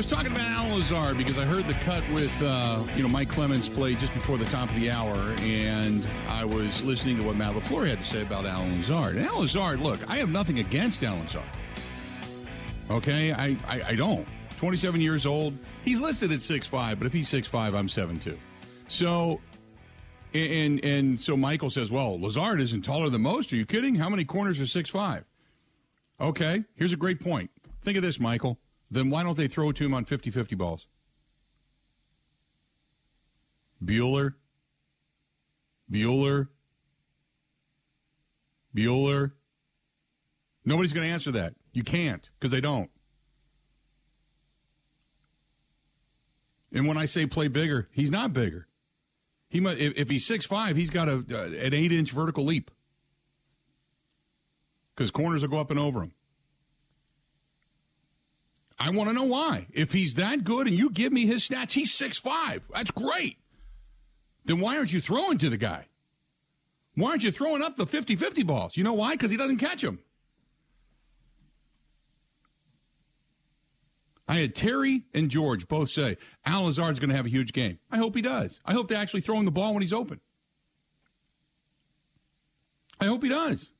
Was talking about Allen Lazard because I heard the cut with uh, you know Mike Clemens play just before the top of the hour, and I was listening to what Matt LaFleur had to say about Allen Lazard. And Allen Lazard, look, I have nothing against Allen Lazard. Okay, I, I, I don't. 27 years old. He's listed at 6'5", but if he's 6'5", I'm 7'2". So, and and so Michael says, well, Lazard isn't taller than most. Are you kidding? How many corners are six five? Okay, here's a great point. Think of this, Michael then why don't they throw to him on 50 50 balls? Bueller, Bueller, Bueller. Nobody's going to answer that. You can't because they don't. And when I say play bigger, he's not bigger. He must, if, if he's six five, he's got a, uh, an eight inch vertical leap because corners will go up and over him. I want to know why. If he's that good and you give me his stats, he's six five. That's great. Then why aren't you throwing to the guy? Why aren't you throwing up the 50 50 balls? You know why? Because he doesn't catch them. I had Terry and George both say Al Lazard's going to have a huge game. I hope he does. I hope they actually throw him the ball when he's open. I hope he does.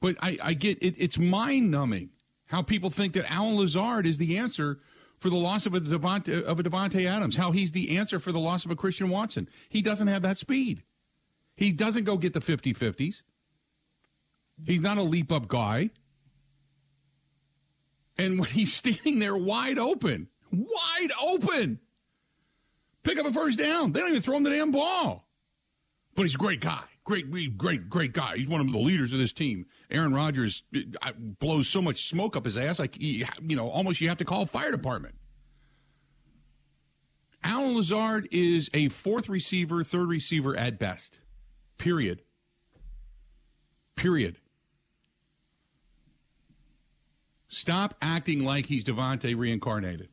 But I, I get it, it's mind numbing how people think that Allen Lazard is the answer for the loss of a Davante, of a Davante Adams. How he's the answer for the loss of a Christian Watson. He doesn't have that speed. He doesn't go get the 50-50s. He's not a leap up guy. And when he's standing there wide open, wide open, pick up a first down. They don't even throw him the damn ball. But he's a great guy. Great, great, great guy. He's one of the leaders of this team. Aaron Rodgers blows so much smoke up his ass, like you know, almost you have to call fire department. Allen Lazard is a fourth receiver, third receiver at best. Period. Period. Stop acting like he's Davante reincarnated.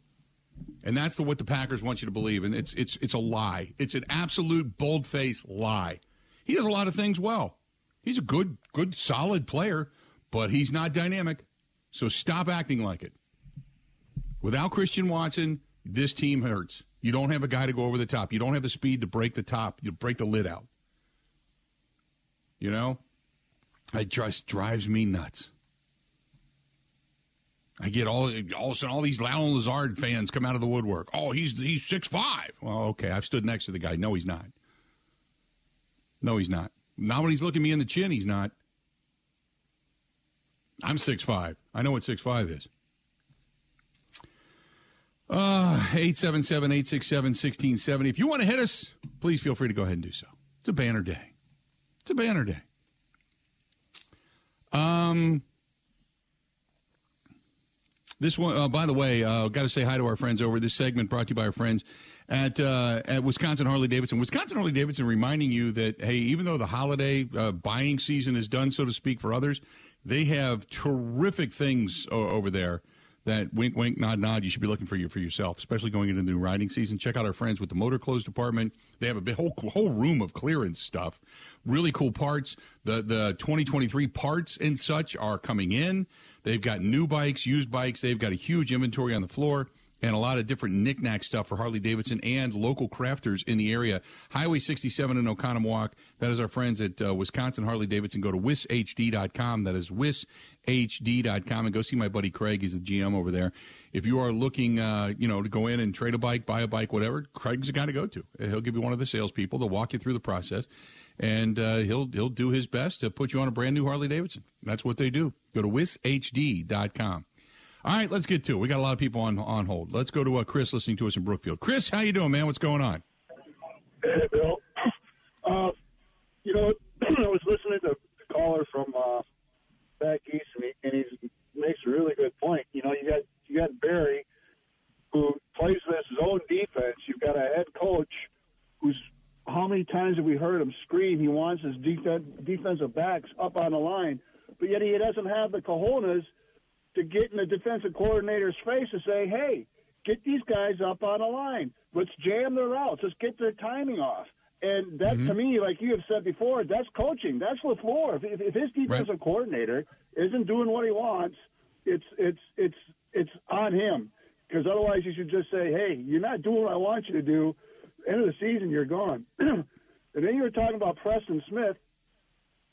And that's the, what the Packers want you to believe. And it's, it's, it's a lie. It's an absolute bold faced lie. He does a lot of things well. He's a good, good, solid player, but he's not dynamic. So stop acting like it. Without Christian Watson, this team hurts. You don't have a guy to go over the top. You don't have the speed to break the top, you break the lid out. You know? It just drives me nuts. I get all all of a sudden all these Allen Lazard fans come out of the woodwork. Oh, he's he's six five. Well, okay, I've stood next to the guy. No, he's not. No, he's not. Not when he's looking me in the chin, he's not. I'm six five. I know what six five is. Uh, 877-867-1670. If you want to hit us, please feel free to go ahead and do so. It's a banner day. It's a banner day. Um, this one, uh, by the way, uh, got to say hi to our friends over this segment brought to you by our friends at uh, at Wisconsin Harley Davidson. Wisconsin Harley Davidson reminding you that hey, even though the holiday uh, buying season is done, so to speak, for others, they have terrific things o- over there. That wink, wink, nod, nod. You should be looking for you for yourself, especially going into the new riding season. Check out our friends with the motor clothes department. They have a whole whole room of clearance stuff. Really cool parts. The the 2023 parts and such are coming in. They've got new bikes, used bikes. They've got a huge inventory on the floor and a lot of different knickknack stuff for Harley Davidson and local crafters in the area. Highway 67 in Oconomowoc. That is our friends at uh, Wisconsin Harley Davidson. Go to wishd.com. That is wishd.com and go see my buddy Craig. He's the GM over there. If you are looking, uh, you know, to go in and trade a bike, buy a bike, whatever, Craig's the guy to go to. He'll give you one of the salespeople. They'll walk you through the process and uh, he'll he'll do his best to put you on a brand new Harley Davidson. That's what they do. Go to wishd.com. All right, let's get to it. We got a lot of people on on hold. Let's go to uh, Chris listening to us in Brookfield. Chris, how you doing, man? What's going on? Hey, Bill. Uh, you know, I was listening to the caller from uh, back east, and he, and he makes a really good point. You know, you got you got Barry, who plays with zone defense. You've got a head coach who's how many times have we heard him scream he wants his def- defensive backs up on the line, but yet he doesn't have the cojones to get in the defensive coordinator's face and say, hey, get these guys up on a line. Let's jam their routes. Let's get their timing off. And that, mm-hmm. to me, like you have said before, that's coaching. That's LaFleur. If, if, his defensive right. coordinator isn't doing what he wants, it's it's it's it's on him because otherwise you should just say, hey, you're not doing what I want you to do. End of the season, you're gone. and then you were talking about Preston Smith.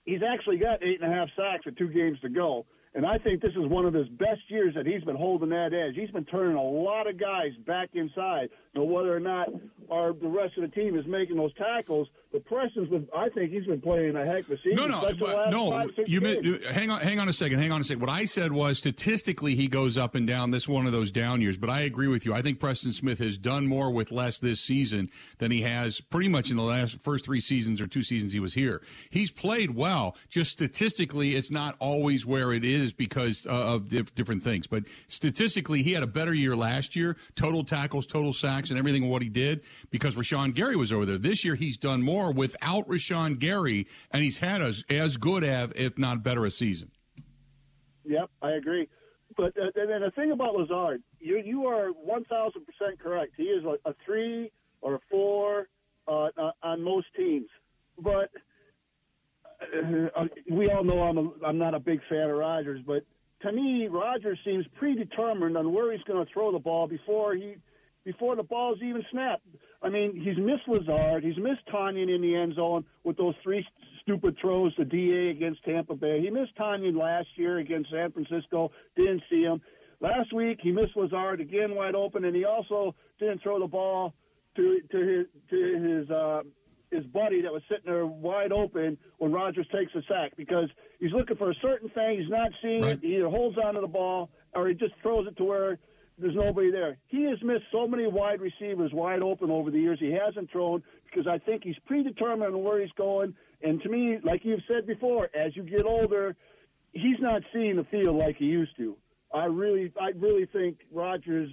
He's actually got eight and a half sacks with two games to go. And I think this is one of his best years that he's been holding that edge. He's been turning a lot of guys back inside. Now, whether or not our, the rest of the team is making those tackles, the Preston's been, I think he's been playing a heck of a season. No, no, but, no. Five, you meant, hang on, hang on a second. Hang on a second. What I said was statistically he goes up and down. This one of those down years. But I agree with you. I think Preston Smith has done more with less this season than he has pretty much in the last first three seasons or two seasons he was here. He's played well. Just statistically, it's not always where it is because uh, of different things. But statistically, he had a better year last year. Total tackles, total sacks, and everything what he did because Rashan Gary was over there. This year, he's done more without Rashan Gary, and he's had as as good as, if not better, a season. Yep, I agree. But uh, and then the thing about Lazard, you you are one thousand percent correct. He is a, a three or a four uh, on most teams, but uh, uh, we all know I'm a, I'm not a big fan of Rodgers, but to me, Rodgers seems predetermined on where he's going to throw the ball before he before the ball's even snapped. I mean, he's missed Lazard, he's missed Tonyan in the end zone with those three stupid throws to Da against Tampa Bay. He missed Tonyan last year against San Francisco, didn't see him. Last week he missed Lazard again wide open, and he also didn't throw the ball to to his to his. Uh, his buddy that was sitting there wide open when Rodgers takes a sack because he's looking for a certain thing. He's not seeing right. it. He either holds onto the ball or he just throws it to where there's nobody there. He has missed so many wide receivers wide open over the years. He hasn't thrown because I think he's predetermined on where he's going. And to me, like you've said before, as you get older, he's not seeing the field like he used to. I really, I really think Rodgers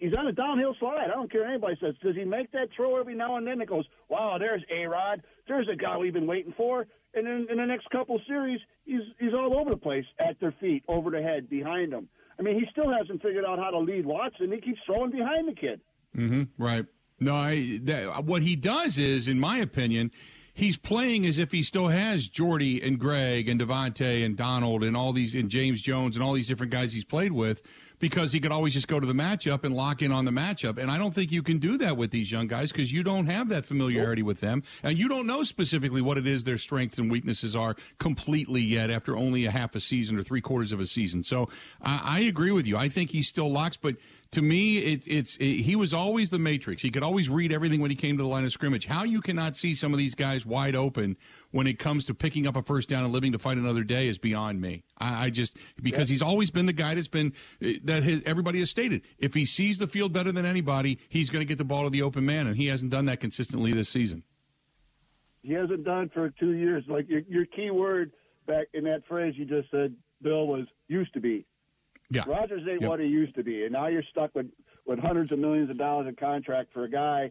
he's on a downhill slide. I don't care anybody says. Does he make that throw every now and then? It goes, wow, there's A Rod. There's a guy we've been waiting for. And then in the next couple series, he's he's all over the place at their feet, over the head, behind them. I mean, he still hasn't figured out how to lead Watson. He keeps throwing behind the kid. Mm-hmm. Right. No, I, that, what he does is, in my opinion, he's playing as if he still has Jordy and Greg and Davante and Donald and all these and James Jones and all these different guys he's played with because he could always just go to the matchup and lock in on the matchup. And I don't think you can do that with these young guys because you don't have that familiarity with them and you don't know specifically what it is their strengths and weaknesses are completely yet after only a half a season or three quarters of a season. So I, I agree with you. I think he still locks, but to me, it, it's it, he was always the matrix. He could always read everything when he came to the line of scrimmage. How you cannot see some of these guys wide open when it comes to picking up a first down and living to fight another day is beyond me. I, I just because yeah. he's always been the guy that's been eh, that has, everybody has stated. If he sees the field better than anybody, he's going to get the ball to the open man, and he hasn't done that consistently this season. He hasn't done for two years. Like your, your key word back in that phrase you just said, Bill, was used to be. Yeah. Rodgers ain't yep. what he used to be, and now you're stuck with with hundreds of millions of dollars in contract for a guy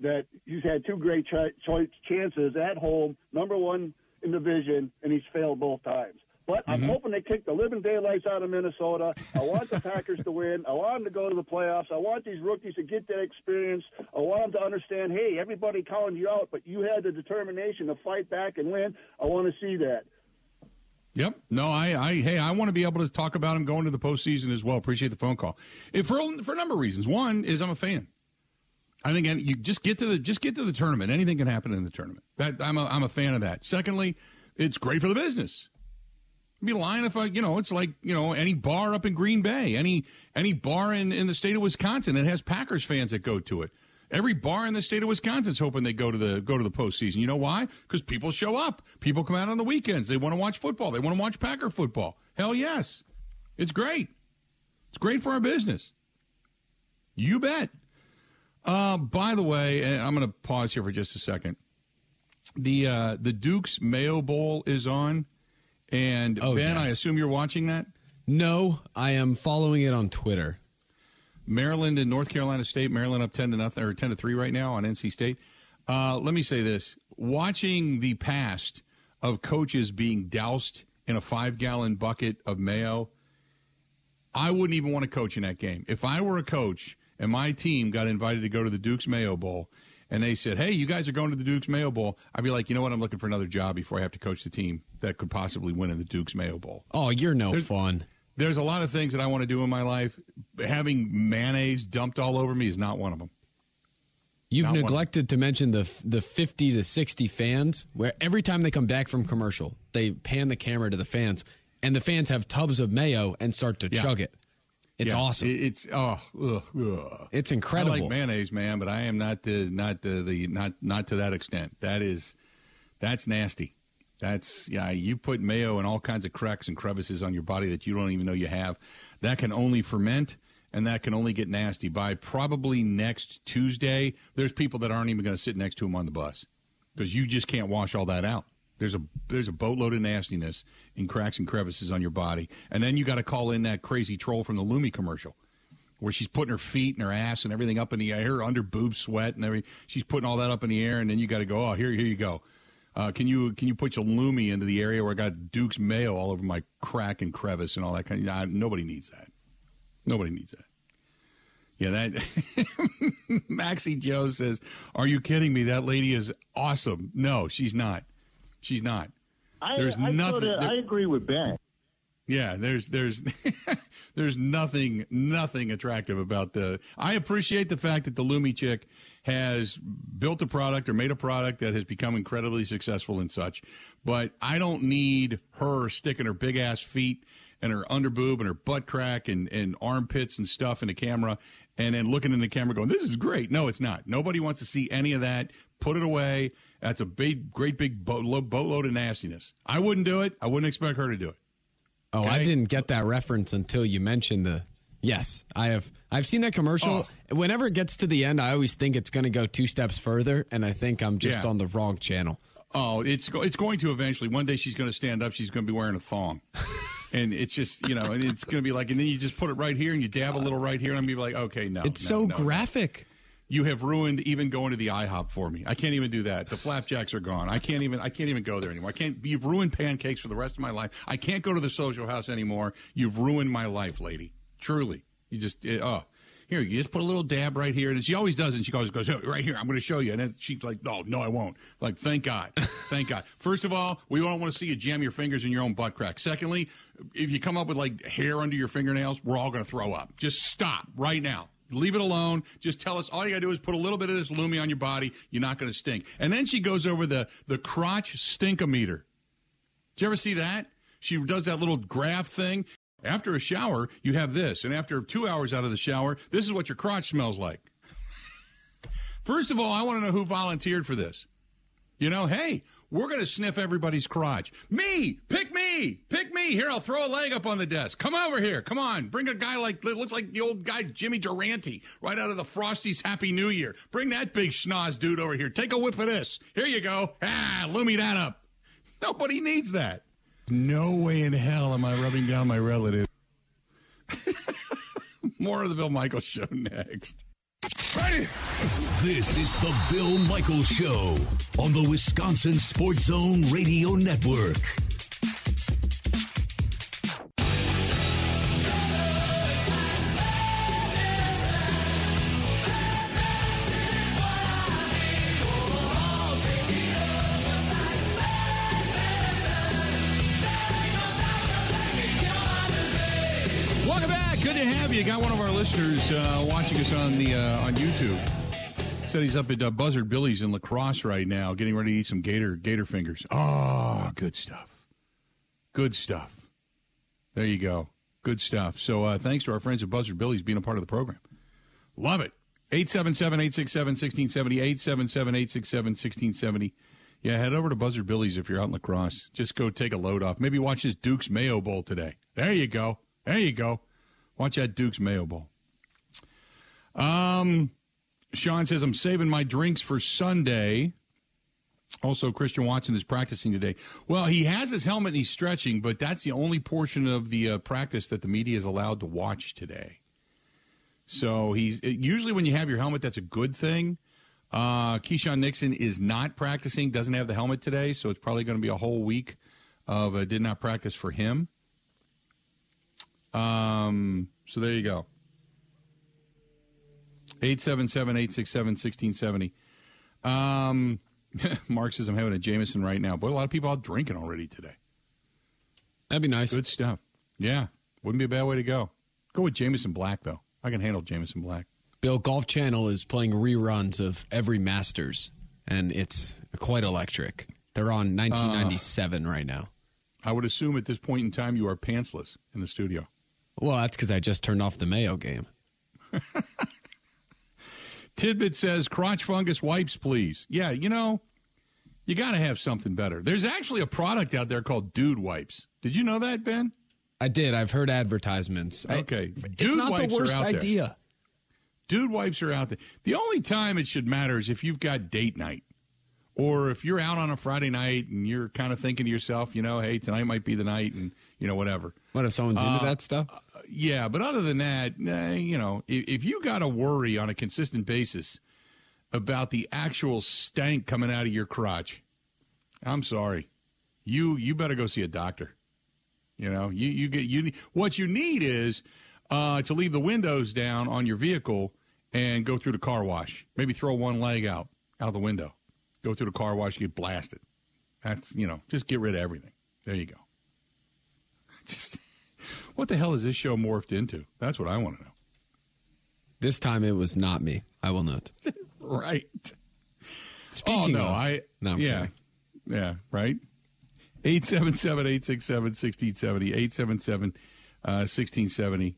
that he's had two great ch- ch- chances at home, number one in the division, and he's failed both times. But mm-hmm. I'm hoping they kick the living daylights out of Minnesota. I want the Packers to win. I want them to go to the playoffs. I want these rookies to get that experience. I want them to understand, hey, everybody calling you out, but you had the determination to fight back and win. I want to see that. Yep. No, I, I, hey, I want to be able to talk about him going to the postseason as well. Appreciate the phone call. If for for a number of reasons. One is I'm a fan. I think you just get to the just get to the tournament. Anything can happen in the tournament. That I'm a, I'm a fan of that. Secondly, it's great for the business. I'd be lying if I, you know, it's like you know any bar up in Green Bay, any any bar in in the state of Wisconsin that has Packers fans that go to it. Every bar in the state of Wisconsin's hoping they go to the go to the postseason. You know why? Because people show up. People come out on the weekends. They want to watch football. They want to watch Packer football. Hell yes, it's great. It's great for our business. You bet. Uh, by the way, I'm going to pause here for just a second. The uh, the Duke's Mayo Bowl is on, and oh, Ben, yes. I assume you're watching that. No, I am following it on Twitter. Maryland and North Carolina State. Maryland up ten to nothing or ten to three right now on NC State. Uh, let me say this: watching the past of coaches being doused in a five gallon bucket of mayo, I wouldn't even want to coach in that game. If I were a coach and my team got invited to go to the Duke's Mayo Bowl, and they said, "Hey, you guys are going to the Duke's Mayo Bowl," I'd be like, "You know what? I'm looking for another job before I have to coach the team that could possibly win in the Duke's Mayo Bowl." Oh, you're no There's, fun. There's a lot of things that I want to do in my life. Having mayonnaise dumped all over me is not one of them. You've Not neglected to mention the the 50 to 60 fans where every time they come back from commercial, they pan the camera to the fans and the fans have tubs of mayo and start to Yeah. chug it. It's Yeah, awesome. it's oh, ugh, ugh. it's I incredible. like mayonnaise, man, but I am not the not the, the not not to that extent. That is that's nasty. That's yeah. You put mayo in all kinds of cracks and crevices on your body that you don't even know you have. That can only ferment, and that can only get nasty. By probably next Tuesday, there's people that aren't even going to sit next to him on the bus because you just can't wash all that out. There's a there's a boatload of nastiness in cracks and crevices on your body, and then you got to call in that crazy troll from the Lumi commercial where she's putting her feet and her ass and everything up in the air, under boob sweat and everything. She's putting all that up in the air, and then you got to go. Oh, here, here you go. Uh, can you can you put your Lumi into the area where I got Duke's mayo all over my crack and crevice and all that kind of? Nah, nobody needs that. Nobody needs that. Yeah, that Maxie Joe says, "Are you kidding me? That lady is awesome." No, she's not. She's not. I, There's I nothing- there- I agree with Ben. Yeah, there's there's there's nothing nothing attractive about the. I appreciate the fact that the Lumi chick has built a product or made a product that has become incredibly successful and such, but I don't need her sticking her big ass feet and her underboob and her butt crack and, and armpits and stuff in the camera and then looking in the camera going, This is great. No, it's not. Nobody wants to see any of that. Put it away. That's a big great big boatload, boatload of nastiness. I wouldn't do it. I wouldn't expect her to do it. Oh, I didn't get that reference until you mentioned the. Yes, I have. I've seen that commercial. Oh. Whenever it gets to the end, I always think it's going to go two steps further, and I think I'm just Yeah. on the wrong channel. Oh, it's go- it's going to eventually. One day she's going to stand up. She's going to be wearing a thong, and it's just you know, and it's going to be like, and then you just put it right here, and you dab a little right here, and I'm gonna be like, okay, no, It's no, so no. graphic. You have ruined even going to the IHOP for me. I can't even do that. The flapjacks are gone. I can't even. I can't even go there anymore. I can't. You've ruined pancakes for the rest of my life. I can't go to the social house anymore. You've ruined my life, lady. Truly, you just eh, oh. Here, you just put a little dab right here, and she always does, and she goes, "Goes "Oh, right here. I'm going to show you." And then she's like, "No, no, I won't." Like, thank God, thank God. First of all, we don't want to see you jam your fingers in your own butt crack. Secondly, if you come up with like hair under your fingernails, we're all going to throw up. Just stop right now. Leave it alone. Just tell us all you got to do is put a little bit of this Lumi on your body. You're not going to stink. And then she goes over the the crotch stinkometer. Did you ever see that? She does that little graph thing. After a shower, you have this, and after two hours out of the shower, this is what your crotch smells like. First of all, I want to know who volunteered for this. You know, hey, we're going to sniff everybody's crotch. Me, pick me, pick me. Here, I'll throw a leg up on the desk. Come over here. Come on. Bring a guy like, looks like the old guy Jimmy Durante right out of the Frosties Happy New Year. Bring that big schnoz dude over here. Take a whiff of this. Here you go. Ah, lumi that up. Nobody needs that. No way in hell am I rubbing down my relative. More of the Bill Michaels show next. Ready? This is the Bill Michaels Show on the Wisconsin Sports Zone Radio Network. You. Got one of our listeners uh, watching us on the uh, on YouTube. Said he's up at uh, Buzzard Billy's in La Crosse right now, getting ready to eat some gator gator fingers. Oh, good stuff. Good stuff. There you go. Good stuff. So uh, thanks to our friends at Buzzard Billy's being a part of the program. Love it. 877-867-1670, 877-867-1670. Yeah, head over to Buzzard Billy's if you're out in La Crosse. Just go take a load off. Maybe watch this Duke's Mayo Bowl today. There you go. There you go. Watch that Duke's Mayo Bowl. Um, Sean says, I'm saving my drinks for Sunday. Also, Christian Watson is practicing today. Well, he has his helmet and he's stretching, but that's the only portion of the uh, practice that the media is allowed to watch today. So he's usually when you have your helmet, that's a good thing. Uh, Keisean Nixon is not practicing, doesn't have the helmet today, so it's probably going to be a whole week of uh, did not practice for him. Um, so there you go. 877-867-1670. Um, Mark says I'm having a Jameson right now. But a lot of people out drinking already today. That'd be nice. Good stuff. Yeah. Wouldn't be a bad way to go. Go with Jameson Black though. I can handle Jameson Black. Bill Golf Channel is playing reruns of every Masters, and it's quite electric. They're on 1997 right now. I would assume at this point in time you are pantsless in the studio. Well, that's because I just turned off the Mayo game. Tidbit says crotch fungus wipes, please. Yeah, you know, you got to have something better. There's actually a product out there called Dude Wipes. Did you know that, Ben? I did. I've heard advertisements. I- Okay. Dude it's not wipes the worst there. idea. Dude wipes are out there. The only time it should matter is if you've got date night. Or if you're out on a Friday night and you're kind of thinking to yourself, you know, hey, tonight might be the night and, you know, whatever. What if someone's into uh, that stuff? Yeah, but other than that, eh, you know, if, if you got to worry on a consistent basis about the actual stank coming out of your crotch, I'm sorry, you you better go see a doctor. You know, you you get you what you need is uh, to leave the windows down on your vehicle and go through the car wash. Maybe throw one leg out out the window, go through the car wash, get blasted. That's you know, just get rid of everything. There you go. Just what the hell is this show morphed into? That's what I want to know. This time it was not me. I will not. Right. Speaking oh, no, of, I no, I'm yeah, kidding. yeah, right. 877-867-1670, 877-1670.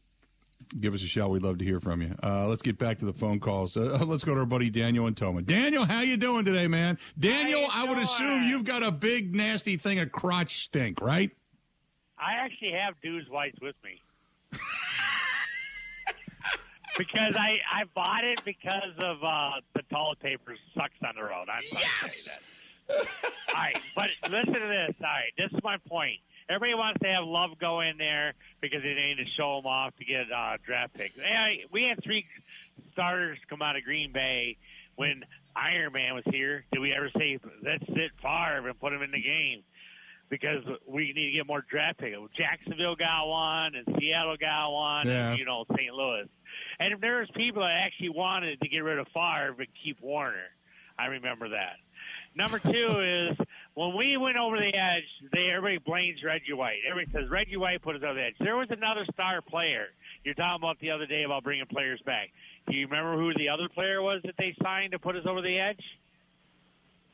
Give us a shout. We'd love to hear from you. Uh, let's get back to the phone calls. Uh, let's go to our buddy Daniel and Tomah. Daniel, how you doing today, man? Daniel, How I would assume you've got a big nasty thing of crotch stink, right? I actually have dude's wipes with me. because I, I bought it because of uh, the toilet paper sucks on the road. I'm sorry that. All right, but listen to this. All right, this is my point. Everybody wants to have love go in there because they need to show them off to get uh, draft picks. Hey, we had three starters come out of Green Bay when Iron Man was here. Did we ever say let's sit Favre and put him in the game? Because we need to get more draft picks. Jacksonville got one, and Seattle got one, Yeah. and you know St. Louis. And if there's people that actually wanted to get rid of Favre but keep Warner, I remember that. Number two is when we went over the edge, they everybody blames Reggie White. Everybody says Reggie White put us over the edge. There was another star player. You're talking about the other day about bringing players back. Do you remember who the other player was that they signed to put us over the edge?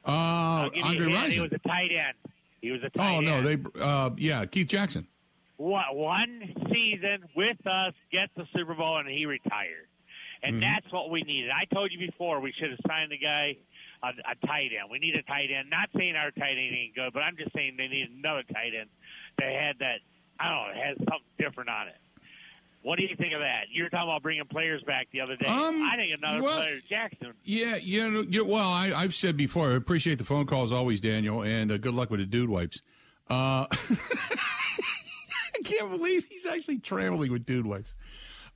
Uh, Andre hint. He was a tight end. He was a tight Oh, no, end. they, uh, yeah, Keith Jackson. what one season with us, get the Super Bowl, and he retired. And Mm-hmm. that's what we needed. I told you before we should have signed a guy, a, a tight end. We need a tight end. Not saying our tight end ain't good, but I'm just saying they need another tight end that had that. I don't know, has something different on it. What do you think of that? You were talking about bringing players back the other day. Um, I think another well- player, Jackson. Yeah, you know, you, well, I, I've said before, I appreciate the phone calls always, Daniel, and uh, good luck with the dude wipes. Uh, I can't believe he's actually traveling with dude wipes.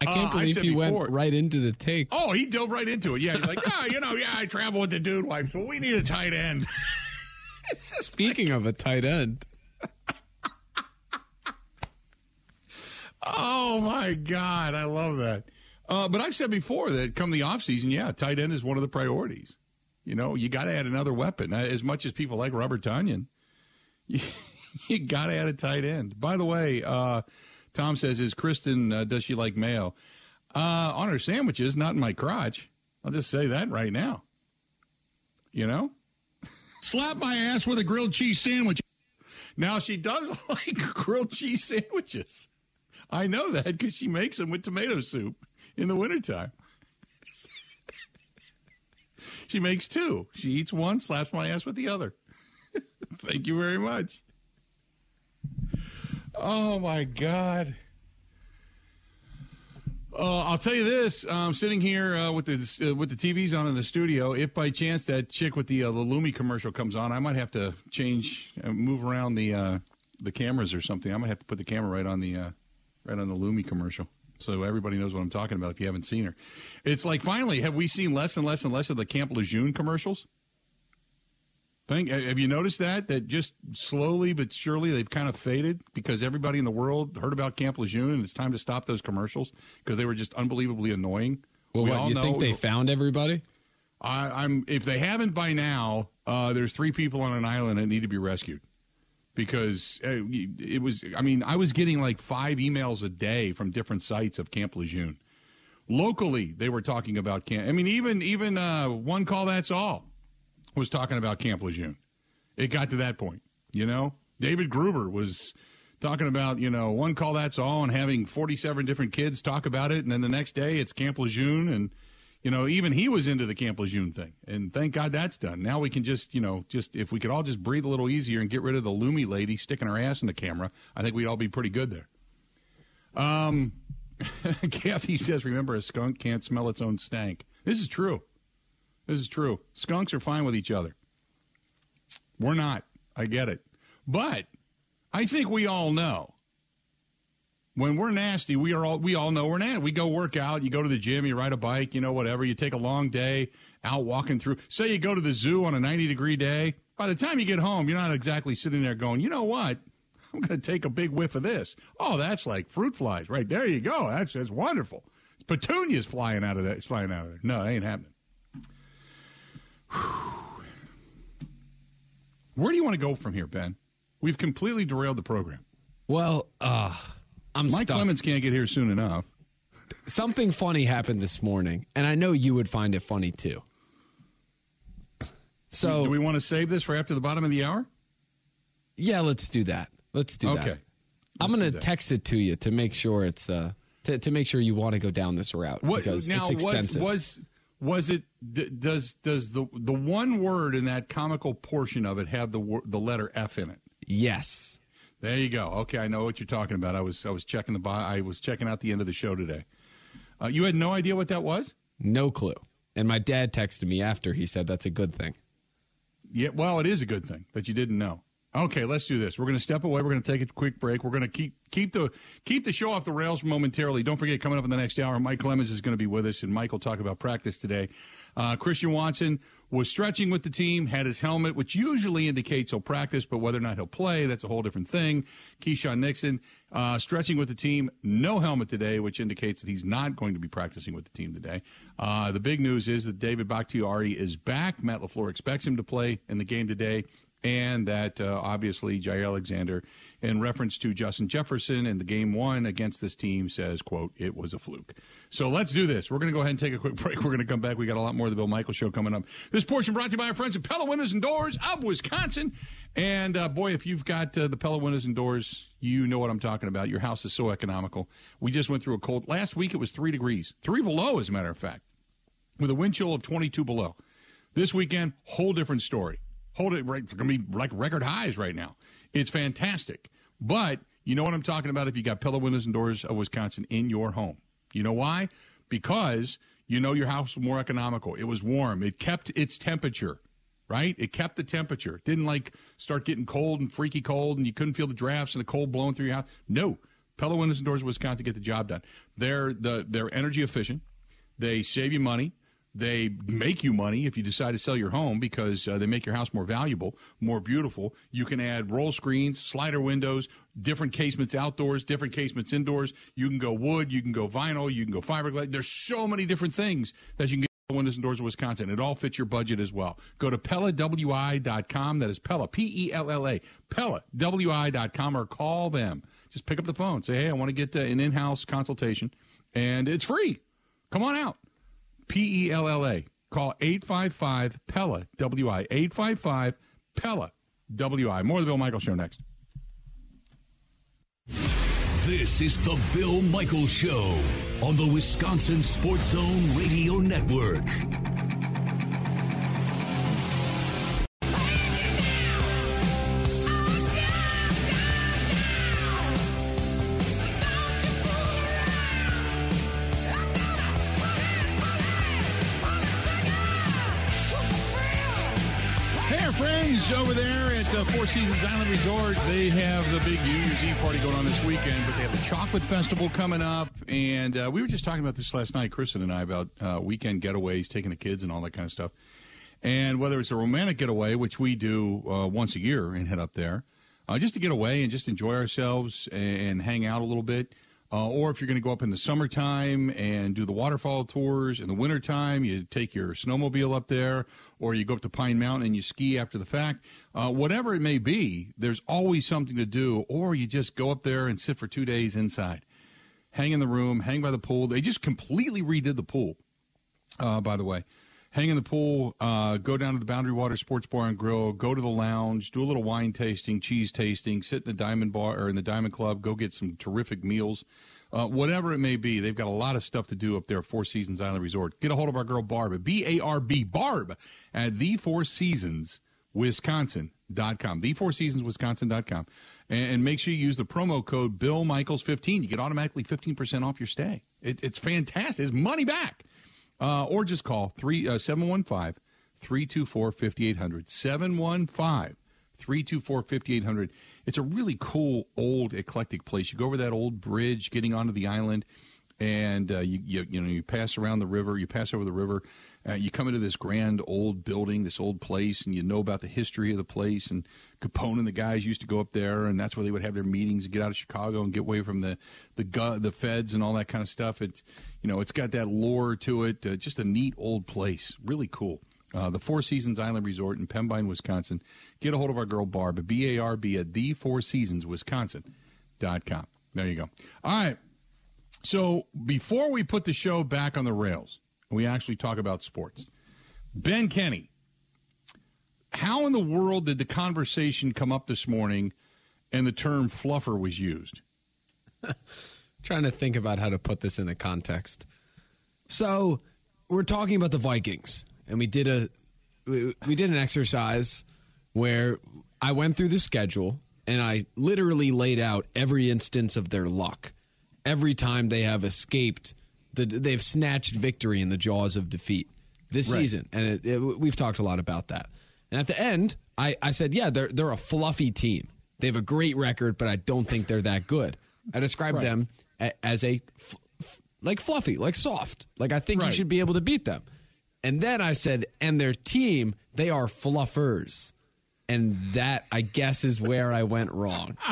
I Uh, can't I've believe said he before- went right into the take. Oh, he dove right into it. Yeah, he's like, yeah, you know, yeah, I travel with the dude wipes, but we need a tight end. It's just Speaking of a tight end, Oh my God, I love that. Uh, but I've said before that come the offseason, yeah, tight end is one of the priorities. You know, you got to add another weapon. Uh, As much as people like Robert Tonyan, you, you got to add a tight end. By the way, uh, Tom says, "Is Kristen uh, does she like mayo uh, on her sandwiches? Not in my crotch." I'll just say that right now. You know, slap my ass with a grilled cheese sandwich. Now she does like grilled cheese sandwiches. I know that because she makes them with tomato soup in the wintertime. she makes two. She eats one, slaps my ass with the other. Thank you very much. Oh my God. Uh, I'll tell you this: I'm sitting here uh, with the uh, with the TVs on in the studio. If by chance that chick with the uh, the Lumi commercial comes on, I might have to change, uh, move around the uh, the cameras or something. I might have to put the camera right on the right on the Lumi commercial, so everybody knows what I'm talking about. If you haven't seen her, it's like finally have we seen less and less and less of the Camp Lejeune commercials? Think, have you noticed that? That just slowly but surely they've kind of faded because everybody in the world heard about Camp Lejeune and it's time to stop those commercials because they were just unbelievably annoying. well, we what all you know. think they found everybody? I, I'm if they haven't by now, uh, there's three people on an island that need to be rescued. Because uh, it was. I mean, I was getting like five emails a day from different sites of Camp Lejeune. Locally, they were talking about Camp. I mean, even even uh, one call that's all was talking about Camp Lejeune. It got to that point, you know. David Gruber was talking about you know one call that's all and having 47 different kids talk about it and then the next day it's camp lejeune and you know even he was into the camp lejeune thing and thank god that's done. Now we can just you know just if we could all just breathe a little easier and get rid of the loomy lady sticking her ass in the camera i think we'd all be pretty good there. Um kathy says remember a skunk can't smell its own stank. This is true. This is true. Skunks are fine with each other. We're not. I get it. But I think we all know when we're nasty, we are all we all know we're nasty. We go work out, you go to the gym, you ride a bike, you know, whatever. You take a long day out walking through. Say you go to the zoo on a ninety degree day. By the time you get home, you're not exactly sitting there going, you know what? I'm going to take a big whiff of this. Oh, that's like fruit flies, right there. You go. That's that's wonderful. It's petunias flying out of that. It's flying out of there. No, it ain't happening. Where do you want to go from here, Ben? We've completely derailed the program. Well, uh, I'm Mike stuck. Clemens can't get here soon enough. Something funny happened this morning, and I know you would find it funny too. So, do we want to save this for after the bottom of the hour? Yeah, let's do that. Let's do okay. that. I'm going to text it to you to make sure it's uh to, to make sure you want to go down this route What because now it's was extensive. was was it d- does does the the one word in that comical portion of it have the the letter F in it? yes. There you go. Okay, I know what you're talking about. I was I was checking the bo- I was checking out the end of the show today. Uh, you had no idea what that was? No clue. And my dad texted me after he said that's a good thing. Yeah, well, it is a good thing that you didn't know. Okay, let's do this. We're going to step away. We're going to take a quick break. We're going to keep keep the keep the show off the rails momentarily. Don't forget, coming up in the next hour, Mike Clemens is going to be with us, and Mike will talk about practice today. Uh, Christian Watson was stretching with the team, had his helmet, which usually indicates he'll practice, but whether or not he'll play, that's a whole different thing. Keisean Nixon uh, stretching with the team, no helmet today, which indicates that he's not going to be practicing with the team today. Uh, the big news is that David Bakhtiari is back. Matt LaFleur expects him to play in the game today and that uh, obviously Jaire Alexander, in reference to Justin Jefferson and the game one against this team, says, "quote It was a fluke." So let's do this. We're going to go ahead and take a quick break. We're going to come back. We got a lot more of the Bill Michael Show coming up. This portion brought to you by our friends at Pella Windows and Doors of Wisconsin. And uh, boy, if you've got uh, the Pella Windows and Doors, you know what I'm talking about. Your house is so economical. We just went through a cold. Last week it was three degrees, three below, as a matter of fact, with a wind chill of 22 below. This weekend, whole different story. Hold it right. To be like record highs right now. It's fantastic. But you know what I'm talking about if you got Pella Windows and Doors of Wisconsin in your home. You know why? Because you know your house was more economical. It was warm. It kept its temperature, right? It kept the temperature. It didn't like start getting cold and freaky cold and you couldn't feel the drafts and the cold blowing through your house. No. Pella Windows and Doors of Wisconsin get the job done. They're the they're energy efficient. They save you money. They make you money if you decide to sell your home because uh, they make your house more valuable, more beautiful. You can add roll screens, slider windows, different casements outdoors, different casements indoors. You can go wood, you can go vinyl, you can go fiberglass. There's so many different things that you can get. Windows and Doors of Wisconsin. It all fits your budget as well. Go to PellaWI.com. That is Pella, P E L L A, PellaWI.com, or call them. Just pick up the phone. Say, hey, I want to get uh, an in house consultation, and it's free. Come on out. P E L L A. Call 855 Pella, W I. 855 Pella, W I. More of the Bill Michael Show next. This is the Bill Michaels Show on the Wisconsin Sports Zone Radio Network. Four Seasons Island Resort, they have the big New Year's Eve party going on this weekend, but they have the Chocolate Festival coming up. And uh, we were just talking about this last night, Kristen and I, about uh, weekend getaways, taking the kids and all that kind of stuff. And whether it's a romantic getaway, which we do uh, once a year and head up there, uh, just to get away and just enjoy ourselves and hang out a little bit. Uh, or if you're going to go up in the summertime and do the waterfall tours in the wintertime, you take your snowmobile up there, or you go up to Pine Mountain and you ski after the fact. Uh, whatever it may be, there's always something to do, or you just go up there and sit for two days inside. Hang in the room, hang by the pool. They just completely redid the pool, uh, by the way. Hang in the pool, uh, go down to the Boundary Water Sports Bar and Grill, go to the lounge, do a little wine tasting, cheese tasting, sit in the Diamond Bar or in the Diamond Club, go get some terrific meals. Uh, whatever it may be, they've got a lot of stuff to do up there at Four Seasons Island Resort. Get a hold of our girl Barb B A R B Barb at the Four Seasons Wisconsin.com. The Four Seasons Wisconsin.com. And, and make sure you use the promo code Bill Michaels 15. You get automatically 15% off your stay. It, it's fantastic. It's money back. Uh, or just call 3 uh, 715 324 5800. 715 324 5800. It's a really cool, old, eclectic place. You go over that old bridge getting onto the island, and uh, you, you, you know you pass around the river, you pass over the river, uh, you come into this grand old building, this old place, and you know about the history of the place. And Capone and the guys used to go up there, and that's where they would have their meetings and get out of Chicago and get away from the the gu- the feds and all that kind of stuff. It's you know it's got that lore to it. Uh, just a neat old place, really cool. Uh, the Four Seasons Island Resort in Pembine, Wisconsin. Get a hold of our girl Barb B A R B at the Four Seasons Wisconsin dot com. There you go. All right. So before we put the show back on the rails, we actually talk about sports. Ben Kenny, how in the world did the conversation come up this morning and the term fluffer was used? Trying to think about how to put this in the context. So, we're talking about the Vikings, and we did a we, we did an exercise where I went through the schedule and I literally laid out every instance of their luck. Every time they have escaped, the, they've snatched victory in the jaws of defeat this Right. season, and it, it, we've talked a lot about that. And at the end, I, I said, yeah, they're they're a fluffy team. They have a great record, but I don't think they're that good. I described Right. them a, as a f- f- like fluffy, like soft. Like I think you should be able to beat them. And then I said, and their team, they are fluffers. And that, I guess, is where I went wrong.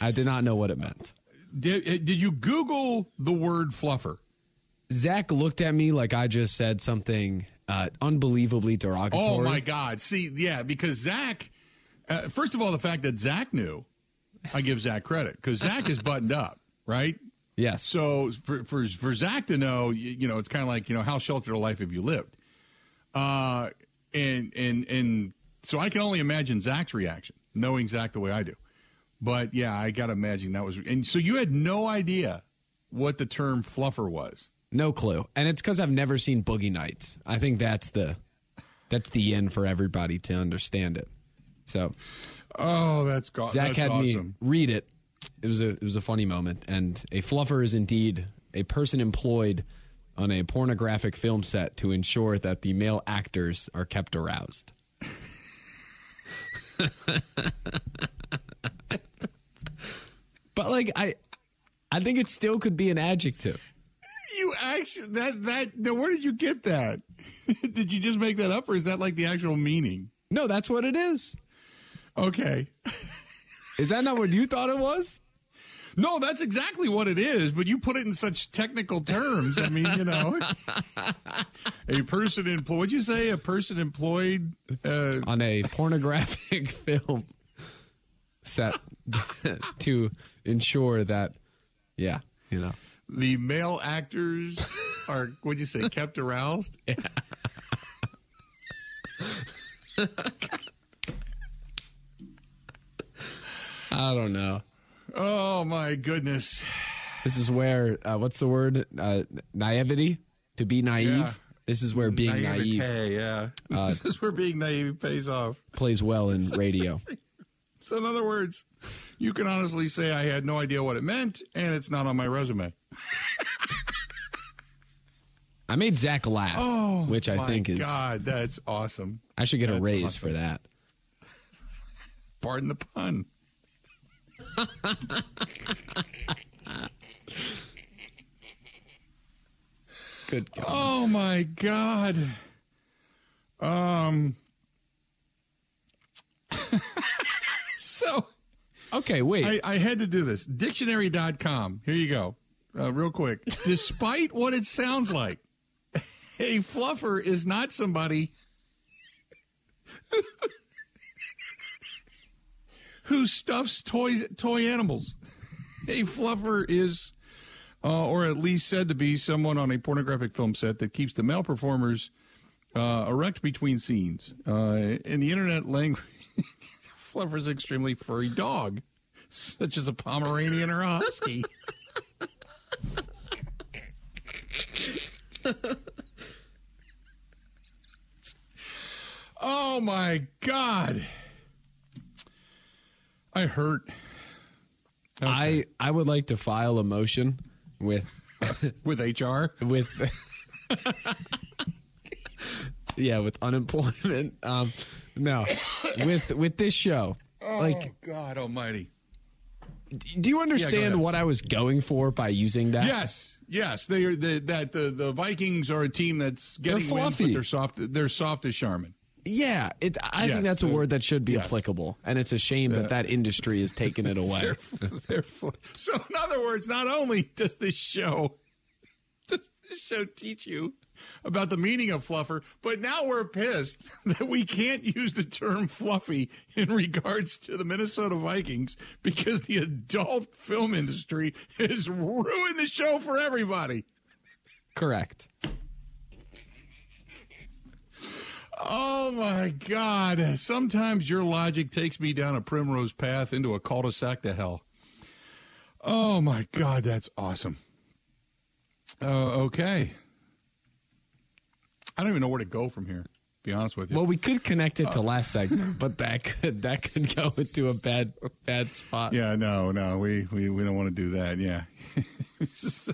I did not know what it meant. Did, uh, did you Google the word fluffer? Zach looked at me like I just said something uh, unbelievably derogatory. Oh my God! See, yeah, because Zach. Uh, first of all, the fact that Zach knew, I give Zach credit because Zach is buttoned up, right? Yes. So for for for Zach to know, you, you know, it's kind of like you know how sheltered a life have you lived, uh, and and and so I can only imagine Zach's reaction, knowing Zach the way I do. But yeah, I got to imagine that was. And so you had no idea what the term fluffer was. No clue. And it's because I've never seen Boogie Nights. I think that's the that's the end for everybody to understand it. So Oh, that's go- Zach that's had awesome. me read it. It was a it was a funny moment. And a fluffer is indeed a person employed on a pornographic film set to ensure that the male actors are kept aroused. but like I I think it still could be an adjective. You actually that that now where did you get that? did you just make that up, or is that like the actual meaning? No, that's what it is. Okay, Is that not what you thought it was? no, that's exactly what it is. But you put it in such technical terms. I mean, you know, a person employed. What'd you say? A person employed. Uh, on a pornographic film set to ensure that, yeah, you know. the male actors are. What'd you say? Kept aroused. I don't know. Oh my goodness. This is where, uh, what's the word? Uh, naivety? To be naive? Yeah. This is where being naive Naivete, yeah. this is where being naive pays off. plays well in radio. So, in other words, you can honestly say I had no idea what it meant, and it's not on my resume. I made Zach laugh, which I Oh, My think is. God, that's awesome. I should get a raise awesome. for that. Pardon the pun. Good God. Oh my God. Um. so, Okay, wait. I, I had to do this. Dictionary.com. Here you go. Uh, real quick. Despite what it sounds like, a fluffer is not somebody who stuffs toys, toy animals. A fluffer is, uh, or at least said to be, someone on a pornographic film set that keeps the male performers uh, erect between scenes. Uh, in the internet language, fluffer's an extremely furry dog, such as a Pomeranian or a Husky. oh my God. I hurt. I I would like to file a motion with With HR? with yeah with unemployment. Um, no, with with this show. Like, oh, God almighty. do you understand ahead. what I was going for by using that? Yes, yes, they are. The, that the, the Vikings are a team that's getting They're wins, but fluffy. they're soft. They're soft as Charmin. Yeah, it. I Yes, think that's a word that should be yes. applicable, and it's a shame that that industry has taken it away. They're, they're fl- so, in other words, not only does this show does this show teach you about the meaning of fluffer, but now we're pissed that we can't use the term fluffy in regards to the Minnesota Vikings because the adult film industry has ruined the show for everybody. Correct. Oh my God. Sometimes your logic takes me down a primrose path into a cul de sac to hell. Oh my God, that's awesome. Uh, okay. I don't even know where to go from here, be honest with you. Well, we could connect it to uh, last segment, but that could that could go into a bad bad spot. yeah, no, no, we, we, we don't want to do that. Yeah. So-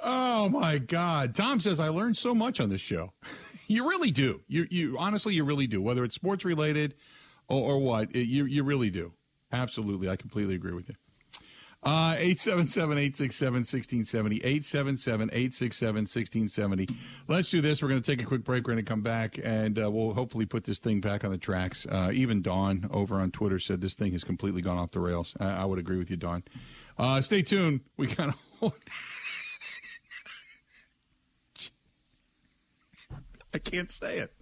oh my God. Tom says, I learned so much on this show. You really do. You, you honestly, you really do. Whether it's sports related or, or what, it, you, you really do. Absolutely. I completely agree with you. Uh, 877-867-1670, 877-867-1670. Let's do this. We're going to take a quick break. We're going to come back and uh, we'll hopefully put this thing back on the tracks. Uh, even Dawn over on Twitter said this thing has completely gone off the rails. I, I would agree with you, Dawn. Uh, stay tuned. We kind of I can't say it.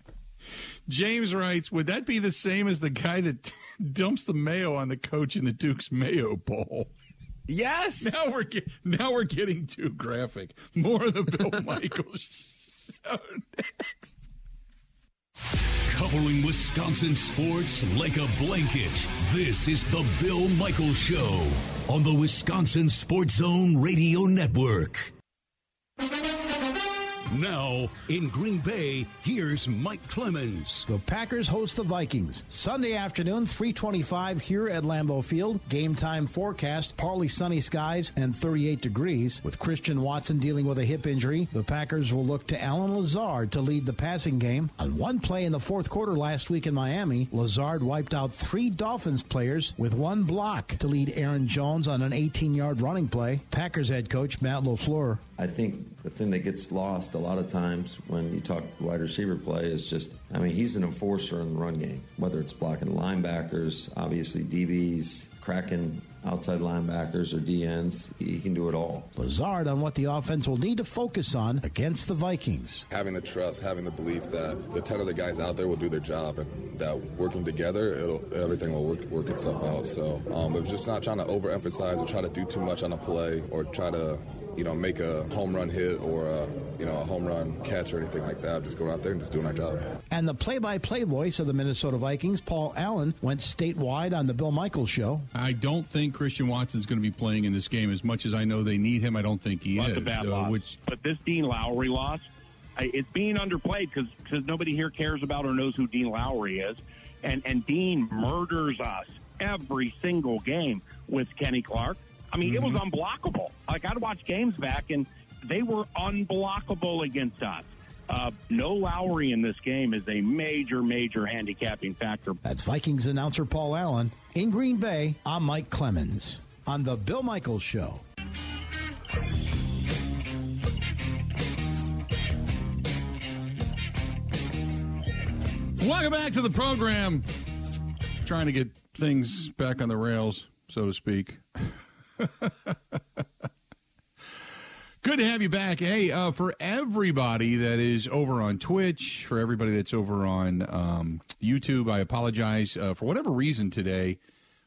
James writes, would that be the same as the guy that dumps the mayo on the coach in the Duke's Mayo Bowl? Yes. Now we're get, now we're getting too graphic. More of the Bill Michaels show next. Covering Wisconsin sports like a blanket. This is the Bill Michaels Show on the Wisconsin Sports Zone Radio Network. Now, in Green Bay, here's Mike Clemens. The Packers host the Vikings Sunday afternoon, 325 here at Lambeau Field. Game time forecast, partly sunny skies and 38 degrees. With Christian Watson dealing with a hip injury, the Packers will look to Allen Lazard to lead the passing game. On one play in the fourth quarter last week in Miami, Lazard wiped out three Dolphins players with one block to lead Aaron Jones on an 18-yard running play. Packers head coach Matt LaFleur I think the thing that gets lost a lot of times when you talk wide receiver play is just, I mean, he's an enforcer in the run game, whether it's blocking linebackers, obviously DBs, cracking outside linebackers or DNs. He can do it all. Lazard on what the offense will need to focus on against the Vikings. having the trust, having the belief that the ten other guys out there will do their job, and that working together, it'll everything will work work itself out. So um, it's just not trying to overemphasize or try to do too much on a play or try to. You know, make a home run hit or a, you know a home run catch or anything like that. Just going out there and just doing our job. And the play-by-play voice of the Minnesota Vikings, Paul Allen, went statewide on the Bill Michaels show. I don't think Christian Watson is going to be playing in this game as much as I know they need him. I don't think he Lots is. of bad loss. which But this Dean Lowry loss, it's being underplayed because nobody here cares about or knows who Dean Lowry is, and and Dean murders us every single game with Kenny Clark. I mean, it was unblockable. Like I'd watch games back, and they were unblockable against us. Uh, no Lowry in this game is a major, major handicapping factor. That's Vikings announcer Paul Allen. In Green Bay, I'm Mike Clemens on the Bill Michaels show. Welcome back to the program. Trying to get things back on the rails, so to speak. Good to have you back. Hey, uh, for everybody that is over on Twitch, for everybody that's over on um, YouTube, I apologize. Uh, for whatever reason today,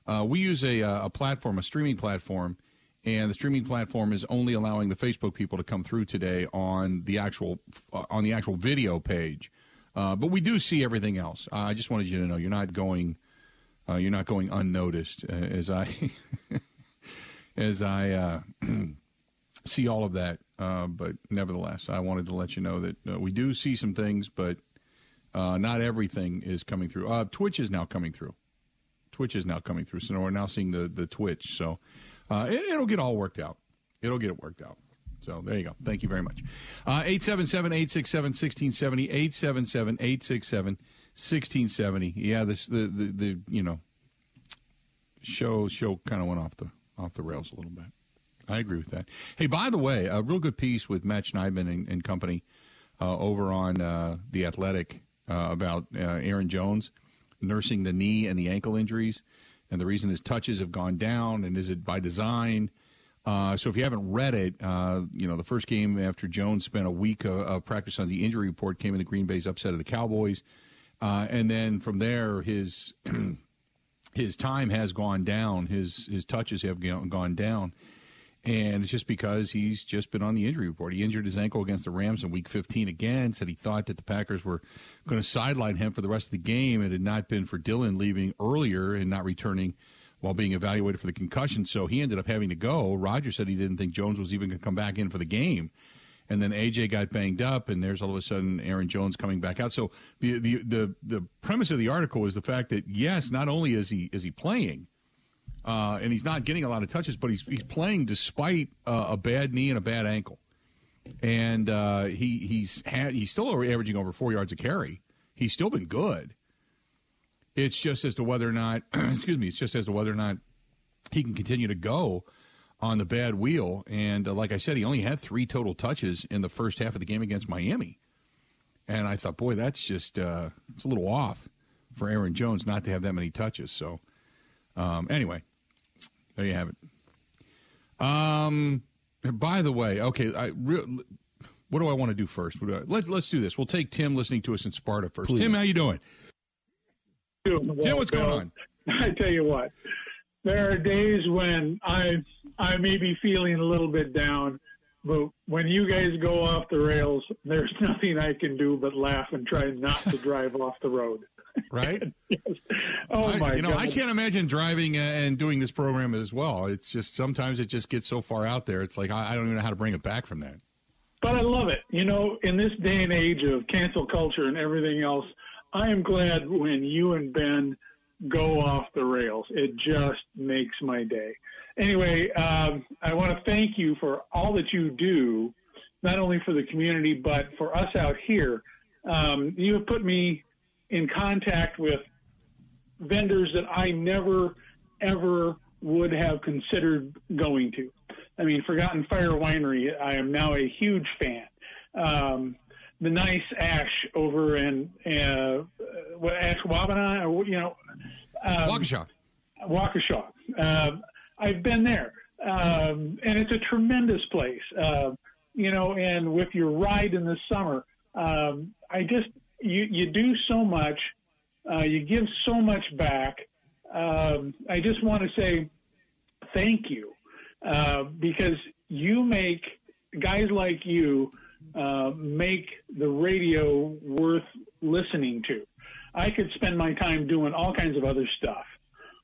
uh, we use a, uh, a platform, a streaming platform, and the streaming platform is only allowing the Facebook people to come through today on the actual uh, on the actual video page. Uh, but we do see everything else. I just wanted you to know you're not going you're not going unnoticed as I as I see all of that. Uh, but nevertheless, I wanted to let you know that uh, we do see some things, but uh, not everything is coming through. Uh, Twitch is now coming through. Twitch is now coming through. So we're now seeing the, the Twitch. So uh, it, will get all worked out. It'll get it worked out. So there you go. Thank you very much. Uh, 877 867 1670. 877 867 1670. Yeah, this, the, the, the, you know, show show kind of went off the off the rails a little bit. I agree with that. Hey, by the way, a real good piece with Matt Schneidman and, and company uh, over on uh, the Athletic uh, about uh, Aaron Jones nursing the knee and the ankle injuries, and the reason his touches have gone down, and is it by design? Uh, so if you haven't read it, uh, you know the first game after Jones spent a week of practice on the injury report came in the Green Bay's upset of the Cowboys, and then from there his his time has gone down, his his touches have gone down and it's just because he's just been on the injury report. He injured his ankle against the Rams in Week 15 again. Said he thought that the Packers were going to sideline him for the rest of the game. It had not been for Dillon leaving earlier and not returning while being evaluated for the concussion. So he ended up having to go. Rodgers said he didn't think Jones was even going to come back in for the game. And then AJ got banged up, and there's all of a sudden Aaron Jones coming back out. So the the the, the premise of the article is the fact that yes, not only is he is he playing, uh, and he's not getting a lot of touches, but he's he's playing despite uh, a bad knee and a bad ankle, and uh, he he's had he's still averaging over four yards a carry. He's still been good. It's just as to whether or not, excuse me, it's just as to whether or not he can continue to go on the bad wheel. And uh, like I said, he only had three total touches in the first half of the game against Miami, and I thought, boy, that's just uh, it's a little off for Aaron Jones not to have that many touches. So. Um, anyway, there you have it. Um, by the way, okay, I re- what do I want to do first? I, let's let's do this. We'll take Tim listening to us in Sparta first. Please. Tim, how you doing? Doing Tim, what's going on? I tell you what, there are days when I I may be feeling a little bit down, but when you guys go off the rails, there's nothing I can do but laugh and try not to drive off the road right? yes. Oh I, my! You know, God. I can't imagine driving uh, and doing this program as well. It's just sometimes it just gets so far out there. It's like I, I don't even know how to bring it back from that. But I love it. You know, in this day and age of cancel culture and everything else, I am glad when you and Ben go off the rails. It just makes my day. Anyway, um, I want to thank you for all that you do, not only for the community but for us out here. Um, you have put me in contact with vendors that I never, ever would have considered going to. I mean, Forgotten Fire Winery, I am now a huge fan. Um, the nice ash over in uh, what Ashwaubenon, or you know, um, Waukesha. Waukesha. Uh, I've been there, um, and it's a tremendous place. Uh, you know, and with your ride in the summer, um, I just you you do so much, uh, you give so much back. Um, I just want to say thank you uh, because you make guys like you uh, make the radio worth listening to. I could spend my time doing all kinds of other stuff,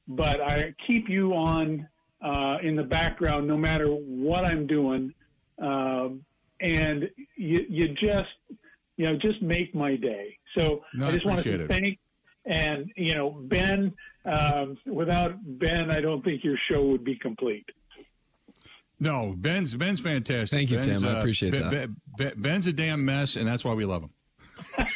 but I keep you on uh, in the background no matter what I'm doing, um, and you, you just you know, just make my day. So no, I just want to it. thank and you know Ben. Um, without Ben, I don't think your show would be complete. No, Ben's Ben's fantastic. Thank you, Ben's, Tim. I uh, appreciate ben, that. Ben, Ben's a damn mess, and that's why we love him.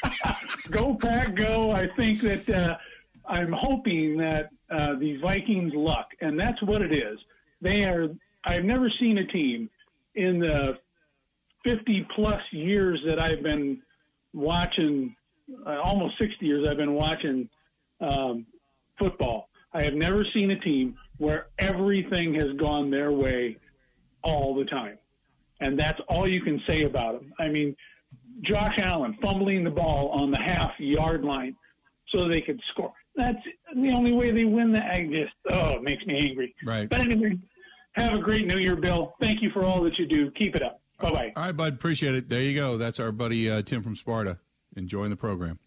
go pack, go! I think that uh, I'm hoping that uh, the Vikings luck, and that's what it is. They are. I've never seen a team in the 50 plus years that I've been watching, uh, almost 60 years I've been watching um, football. I have never seen a team where everything has gone their way all the time. And that's all you can say about them. I mean, Josh Allen fumbling the ball on the half yard line so they could score. That's the only way they win that. I just, oh, it makes me angry. Right. But anyway, have a great New Year, Bill. Thank you for all that you do. Keep it up. Bye bye. All right, bud. Appreciate it. There you go. That's our buddy uh, Tim from Sparta enjoying the program.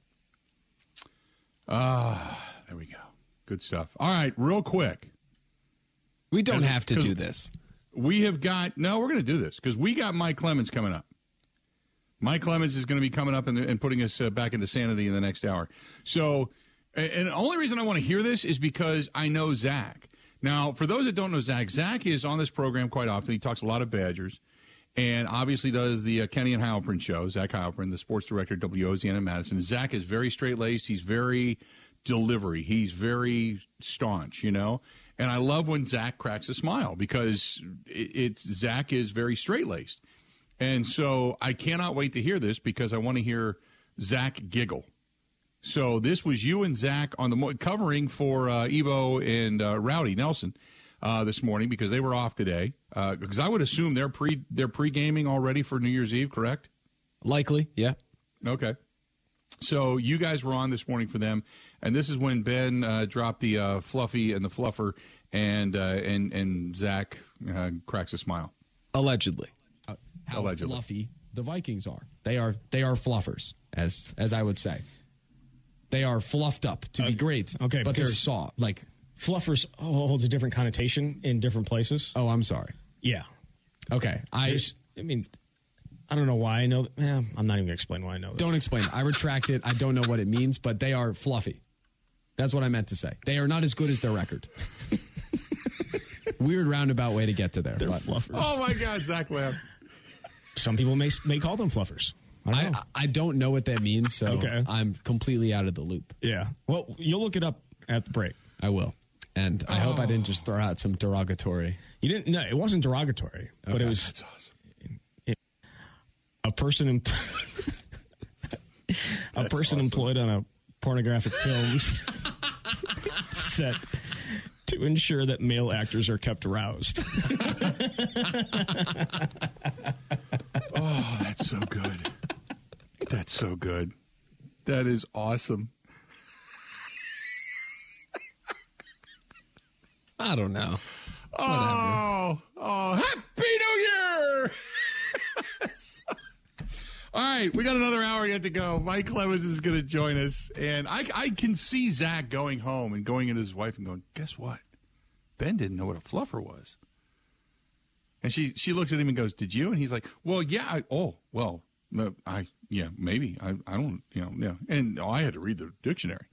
Ah, there we go. Good stuff. All right, real quick. We don't have to do this. We have got no. We're going to do this because we got Mike Clemens coming up. Mike Clemens is going to be coming up and, and putting us uh, back into sanity in the next hour. So, and, the only reason I want to hear this is because I know Zach. Now, for those that don't know Zach, Zach is on this program quite often. He talks a lot of Badgers, and obviously does the uh, Kenny and Heilprin show. Zach Heilprin, the sports director at WOZN in Madison. Zach is very straight laced. He's very delivery. He's very staunch, you know. And I love when Zach cracks a smile because it's Zach is very straight laced. And so I cannot wait to hear this because I want to hear Zach giggle. So this was you and Zach on the mo- covering for uh, Evo and uh, Rowdy Nelson uh, this morning because they were off today. Uh, because I would assume they're pre they're pre gaming already for New Year's Eve, correct? Likely, yeah. Okay. So you guys were on this morning for them, and this is when Ben uh, dropped the uh, fluffy and the fluffer, and uh, and and Zach uh, cracks a smile. Allegedly. Uh, how Allegedly. fluffy the Vikings are. They are they are fluffers, as as I would say. They are fluffed up to be great. okay, but they're because- soft. Like Fluffers holds a different connotation in different places. oh, I'm sorry. Yeah. Okay, I There's, I mean, I don't know why I know. That. Eh, I'm not even going to explain why I know this. don't explain. it. I retract it. I don't know what it means, but they are fluffy. That's what I meant to say. They are not as good as their record. Weird roundabout way to get to there. They're but fluffers. Oh my God, Zach laughed. Some people may may call them fluffers. I don't know. I, I don't know what that means, so Okay. I'm completely out of the loop. yeah. Well, you'll look it up at the break. I will. And I hope I oh. didn't just throw out some derogatory. You didn't. No, it wasn't derogatory, but it was That's awesome. a person. Em- a person employed on a pornographic films set to ensure that male actors are kept aroused. Oh, that's so good. That's so good. That is awesome. I don't know. Oh, oh, happy New Year! All right, we got another hour yet to go. Mike Clemens is going to join us, and I, I can see Zach going home and going into his wife and going, "Guess what? Ben didn't know what a fluffer was." And she she looks at him and goes, "Did you?" And he's like, "Well, yeah. I, oh, well, I yeah, maybe. I I don't, you know, yeah." And oh, I had to read the dictionary.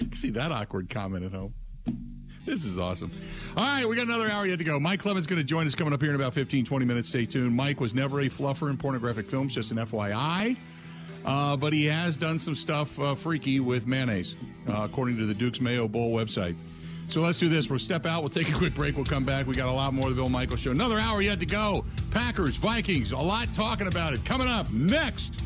see that awkward comment at home. This is awesome. All right, we got another hour yet to go. Mike Clemens going to join us coming up here in about 15, 20 minutes. Stay tuned. Mike was never a fluffer in pornographic films, just an FYI. Uh, but he has done some stuff uh, freaky with mayonnaise, uh, according to the Duke's Mayo Bowl website. So let's do this. We'll step out. We'll take a quick break. We'll come back. We got a lot more of the Bill Michael Show. Another hour yet to go. Packers, Vikings, a lot talking about it. Coming up next.